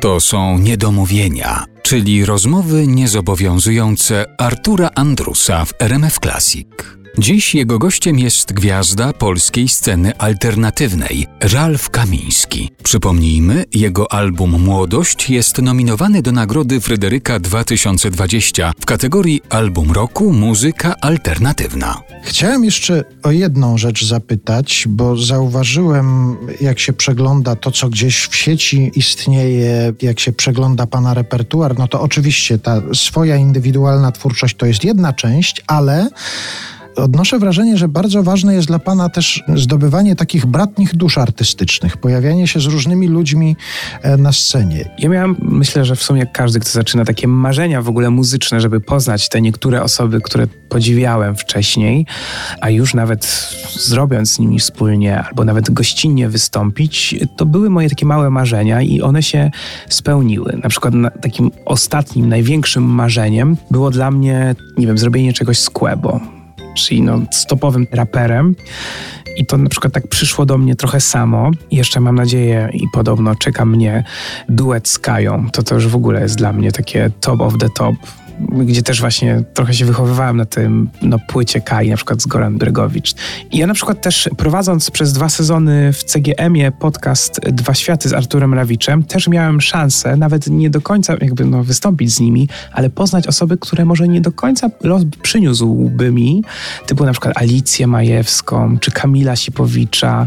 To są niedomówienia, czyli rozmowy niezobowiązujące Artura Andrusa w RMF Classic. Dziś jego gościem jest gwiazda polskiej sceny alternatywnej, Ralf Kamiński. Przypomnijmy, jego album Młodość jest nominowany do Nagrody Fryderyka 2020 w kategorii Album Roku Muzyka Alternatywna. Chciałem jeszcze o jedną rzecz zapytać, bo zauważyłem, jak się przegląda to, co gdzieś w sieci istnieje, jak się przegląda pana repertuar, no to oczywiście ta swoja indywidualna twórczość to jest jedna część, ale odnoszę wrażenie, że bardzo ważne jest dla Pana też zdobywanie takich bratnich dusz artystycznych, pojawianie się z różnymi ludźmi e, na scenie. Ja miałem, myślę, że w sumie każdy, kto zaczyna takie marzenia w ogóle muzyczne, żeby poznać te niektóre osoby, które podziwiałem wcześniej, a już nawet zrobiąc z nimi wspólnie, albo nawet gościnnie wystąpić, to były moje takie małe marzenia i one się spełniły. Na przykład takim ostatnim, największym marzeniem było dla mnie, nie wiem, zrobienie czegoś z Quebo czyli no, stopowym raperem. I to na przykład tak przyszło do mnie trochę samo. Jeszcze mam nadzieję i podobno czeka mnie duet z Kają. To to już w ogóle jest dla mnie takie top of the top gdzie też właśnie trochę się wychowywałem na tym no, płycie Kai, na przykład z Goran Bregowicz. I ja na przykład też prowadząc przez dwa sezony w CGM-ie podcast Dwa Światy z Arturem Rawiczem, też miałem szansę, nawet nie do końca jakby no, wystąpić z nimi, ale poznać osoby, które może nie do końca los przyniósłby mi, typu na przykład Alicję Majewską, czy Kamila Sipowicza,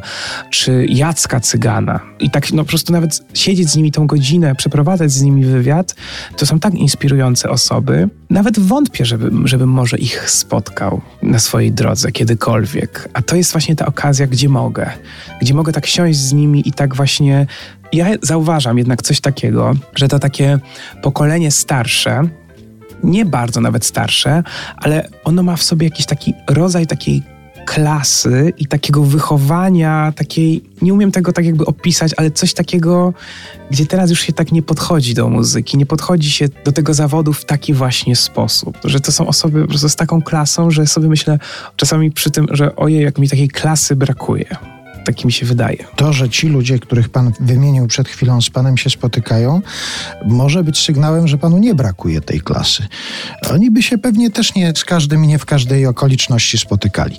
czy Jacka Cygana. I tak no po prostu nawet siedzieć z nimi tą godzinę, przeprowadzać z nimi wywiad, to są tak inspirujące osoby, nawet wątpię, żebym, żebym może ich spotkał na swojej drodze kiedykolwiek. A to jest właśnie ta okazja, gdzie mogę. Gdzie mogę tak siąść z nimi i tak właśnie. Ja zauważam jednak coś takiego, że to takie pokolenie starsze, nie bardzo nawet starsze, ale ono ma w sobie jakiś taki rodzaj takiej klasy i takiego wychowania, takiej, nie umiem tego tak jakby opisać, ale coś takiego, gdzie teraz już się tak nie podchodzi do muzyki, nie podchodzi się do tego zawodu w taki właśnie sposób, że to są osoby po prostu z taką klasą, że sobie myślę czasami przy tym, że ojej, jak mi takiej klasy brakuje tak mi się wydaje. To, że ci ludzie, których pan wymienił przed chwilą, z panem się spotykają, może być sygnałem, że panu nie brakuje tej klasy. Oni by się pewnie też nie z każdym i nie w każdej okoliczności spotykali.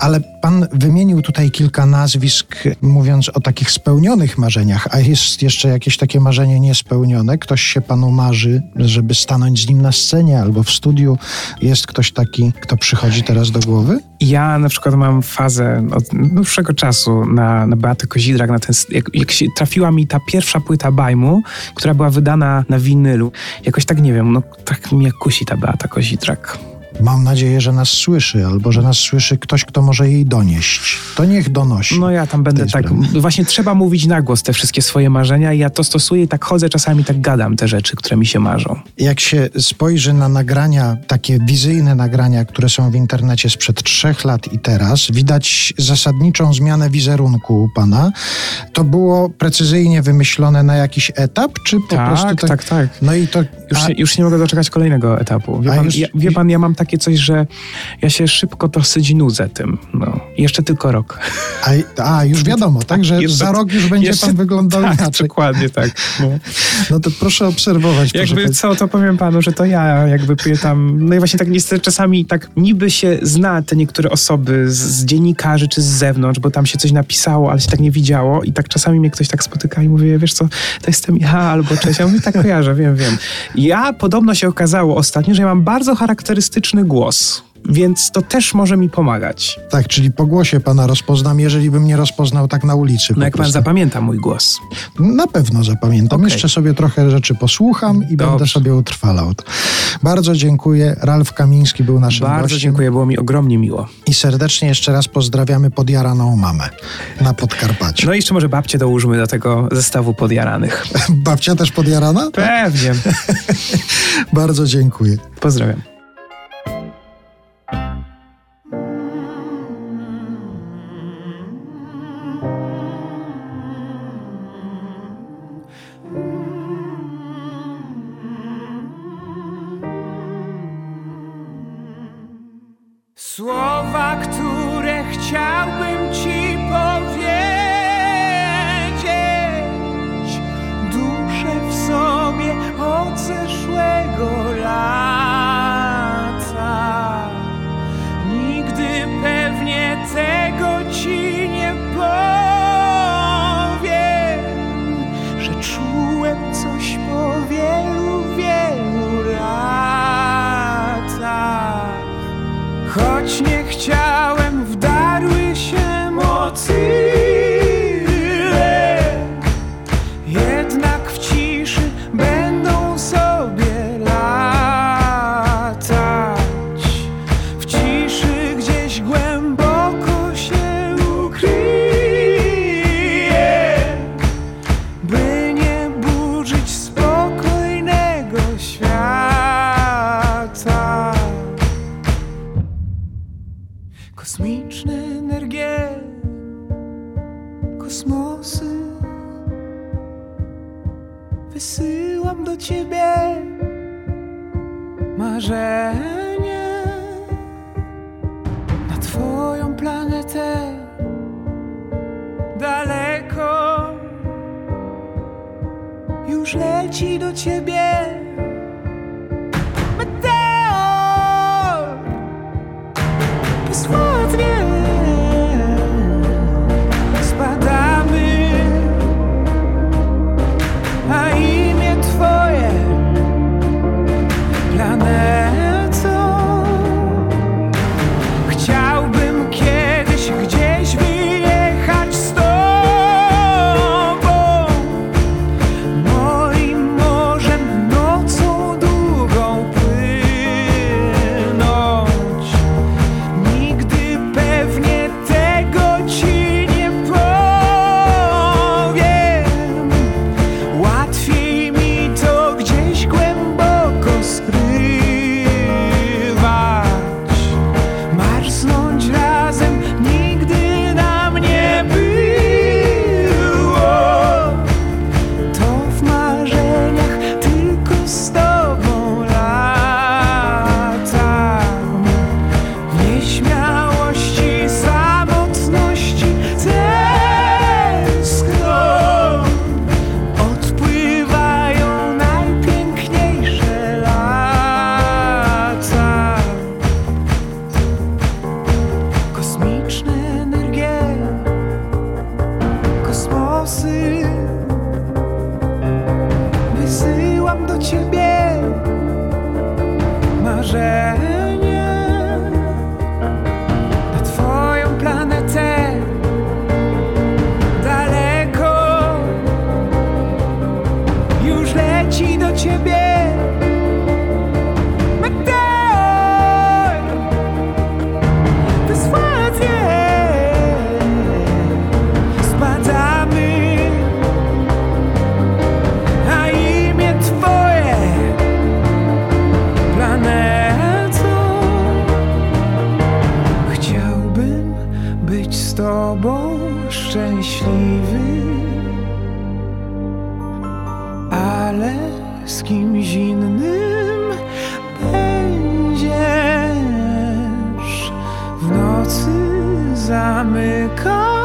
Ale pan wymienił tutaj kilka nazwisk, mówiąc o takich spełnionych marzeniach, a jest jeszcze jakieś takie marzenie niespełnione. Ktoś się panu marzy, żeby stanąć z nim na scenie albo w studiu. Jest ktoś taki, kto przychodzi teraz do głowy? Ja na przykład mam fazę od dłuższego czasu na, na Beatę Kozidrak, na ten, jak, jak się trafiła mi ta pierwsza płyta Bajmu, która była wydana na winylu, jakoś tak nie wiem, no tak mnie kusi ta Beata Kozidrak. Mam nadzieję, że nas słyszy, albo że nas słyszy ktoś, kto może jej donieść. To niech donosi. No ja tam będę tak. Sprawie. Właśnie trzeba mówić na głos te wszystkie swoje marzenia i ja to stosuję i tak chodzę, czasami tak gadam te rzeczy, które mi się marzą. Jak się spojrzy na nagrania, takie wizyjne nagrania, które są w internecie sprzed trzech lat i teraz, widać zasadniczą zmianę wizerunku u pana. To było precyzyjnie wymyślone na jakiś etap, czy po tak, prostu tak? Tak, tak. No i to. Już, a... już nie mogę doczekać kolejnego etapu. Wie, pan, już... ja, wie pan, ja mam tak takie coś, że ja się szybko dosyć nudzę tym. No. Jeszcze tylko rok. A, a już wiadomo, tak? Że jeszcze, za rok już będzie jeszcze, pan wyglądał tak, inaczej. Dokładnie tak. No. no to proszę obserwować. Jakby proszę co, to powiem panu, że to ja jakby tam, no i właśnie tak niestety czasami tak niby się zna te niektóre osoby z, z dziennikarzy czy z zewnątrz, bo tam się coś napisało, ale się tak nie widziało i tak czasami mnie ktoś tak spotyka i mówi, wiesz co, to jestem ja albo cześć. Ja mówię, tak kojarzę, wiem, wiem. Ja podobno się okazało ostatnio, że ja mam bardzo charakterystyczny głos więc to też może mi pomagać. Tak, czyli po głosie pana rozpoznam, jeżeli bym nie rozpoznał tak na ulicy. No jak prostu. pan zapamięta mój głos? Na pewno zapamiętam. Okay. Jeszcze sobie trochę rzeczy posłucham i Dobrze. będę sobie utrwalał. Bardzo dziękuję. Ralf Kamiński był naszym Bardzo gościem. dziękuję, było mi ogromnie miło. I serdecznie jeszcze raz pozdrawiamy podjaraną mamę na Podkarpaciu. No i jeszcze może babcię dołóżmy do tego zestawu podjaranych. Babcia też podjarana? Pewnie. Bardzo dziękuję. Pozdrawiam. że czułem coś po wielu, wielu latach, choć nie chciałem. Kosmiczne energie, kosmosy. Wysyłam do ciebie marzenie Na twoją planetę daleko. Już leci do ciebie losy. Wysyłam do ciebie marzenie na twoją planetę. Daleko już leci do ciebie. I may come.